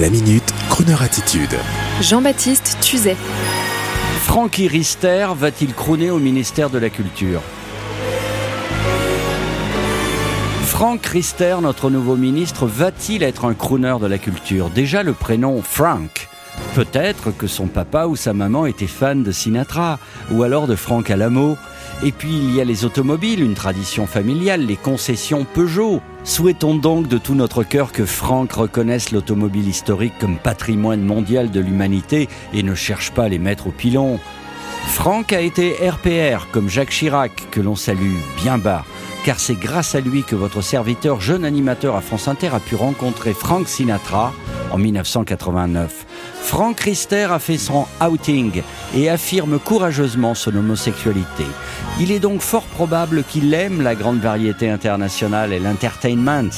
La minute, Kroneur attitude. Jean-Baptiste Tuzet. Francky Rister va-t-il crooner au ministère de la Culture? Frank Rister, notre nouveau ministre, va-t-il être un crooner de la culture? Déjà le prénom Frank. Peut-être que son papa ou sa maman étaient fans de Sinatra, ou alors de Frank Alamo. Et puis il y a les automobiles, une tradition familiale, les concessions Peugeot. Souhaitons donc de tout notre cœur que Franck reconnaisse l'automobile historique comme patrimoine mondial de l'humanité et ne cherche pas à les mettre au pilon. Franck a été RPR, comme Jacques Chirac, que l'on salue bien bas, car c'est grâce à lui que votre serviteur, jeune animateur à France Inter, a pu rencontrer Frank Sinatra en 1989. Frank Rister a fait son outing et affirme courageusement son homosexualité. Il est donc fort probable qu'il aime la grande variété internationale et l'entertainment,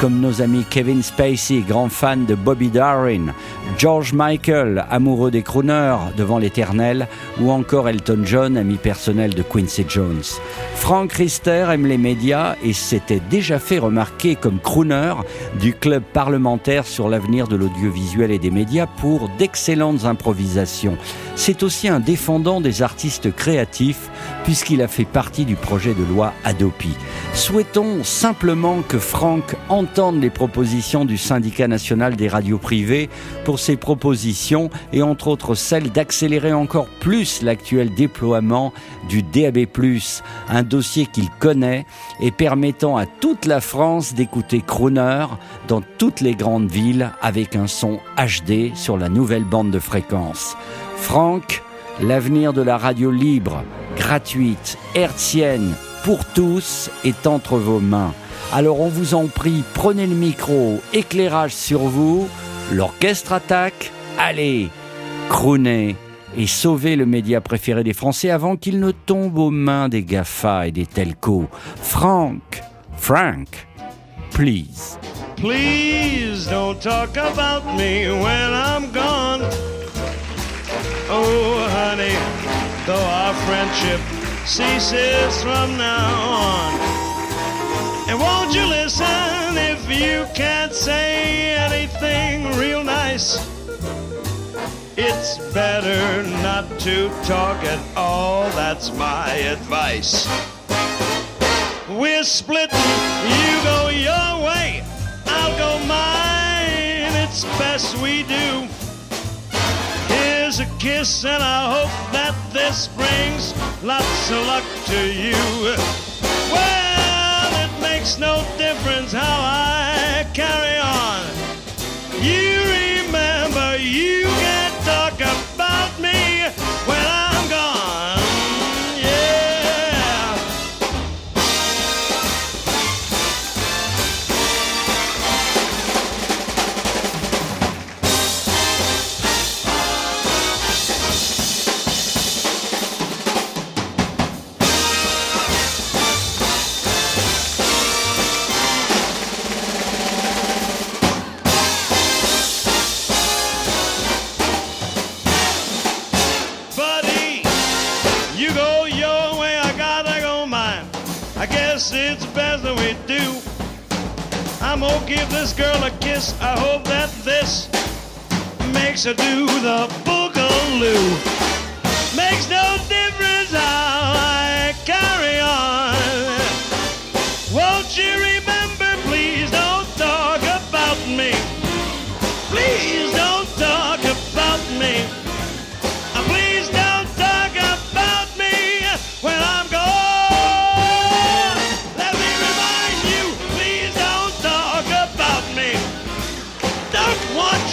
comme nos amis Kevin Spacey, grand fan de Bobby Darwin, George Michael, amoureux des crooners devant l'éternel, ou encore Elton John, ami personnel de Quincy Jones. Frank Rister aime les médias et s'était déjà fait remarquer comme crooner du club parlementaire sur l'avenir de l'audiovisuel et des médias pour d'excellentes improvisations. C'est aussi un défendant des artistes créatifs puisqu'il a fait partie du projet de loi Adopi. Souhaitons simplement que Franck entende les propositions du syndicat national des radios privées pour ses propositions et entre autres celle d'accélérer encore plus l'actuel déploiement du DAB+, un dossier qu'il connaît et permettant à toute la France d'écouter Crooner dans toutes les grandes villes avec un son HD sur la nouvelle bande de fréquence. Franck, l'avenir de la radio libre, gratuite, hertzienne, pour tous est entre vos mains. Alors on vous en prie, prenez le micro, éclairage sur vous, l'orchestre attaque, allez, croonez et sauvez le média préféré des Français avant qu'il ne tombe aux mains des GAFA et des telcos. Franck, Frank, please. Please don't talk about me when I'm gone. Oh, honey, though our friendship ceases from now on. And won't you listen if you can't say anything real nice? It's better not to talk at all, that's my advice. We're splitting, you go your way, I'll go mine, it's best we do. Here's a kiss, and I hope that this brings lots of luck to you. Well, it makes no difference how I carry on. You go your way, I gotta go mine. I guess it's best that we do. I'm gonna give this girl a kiss. I hope that this makes her do the boogaloo. Makes no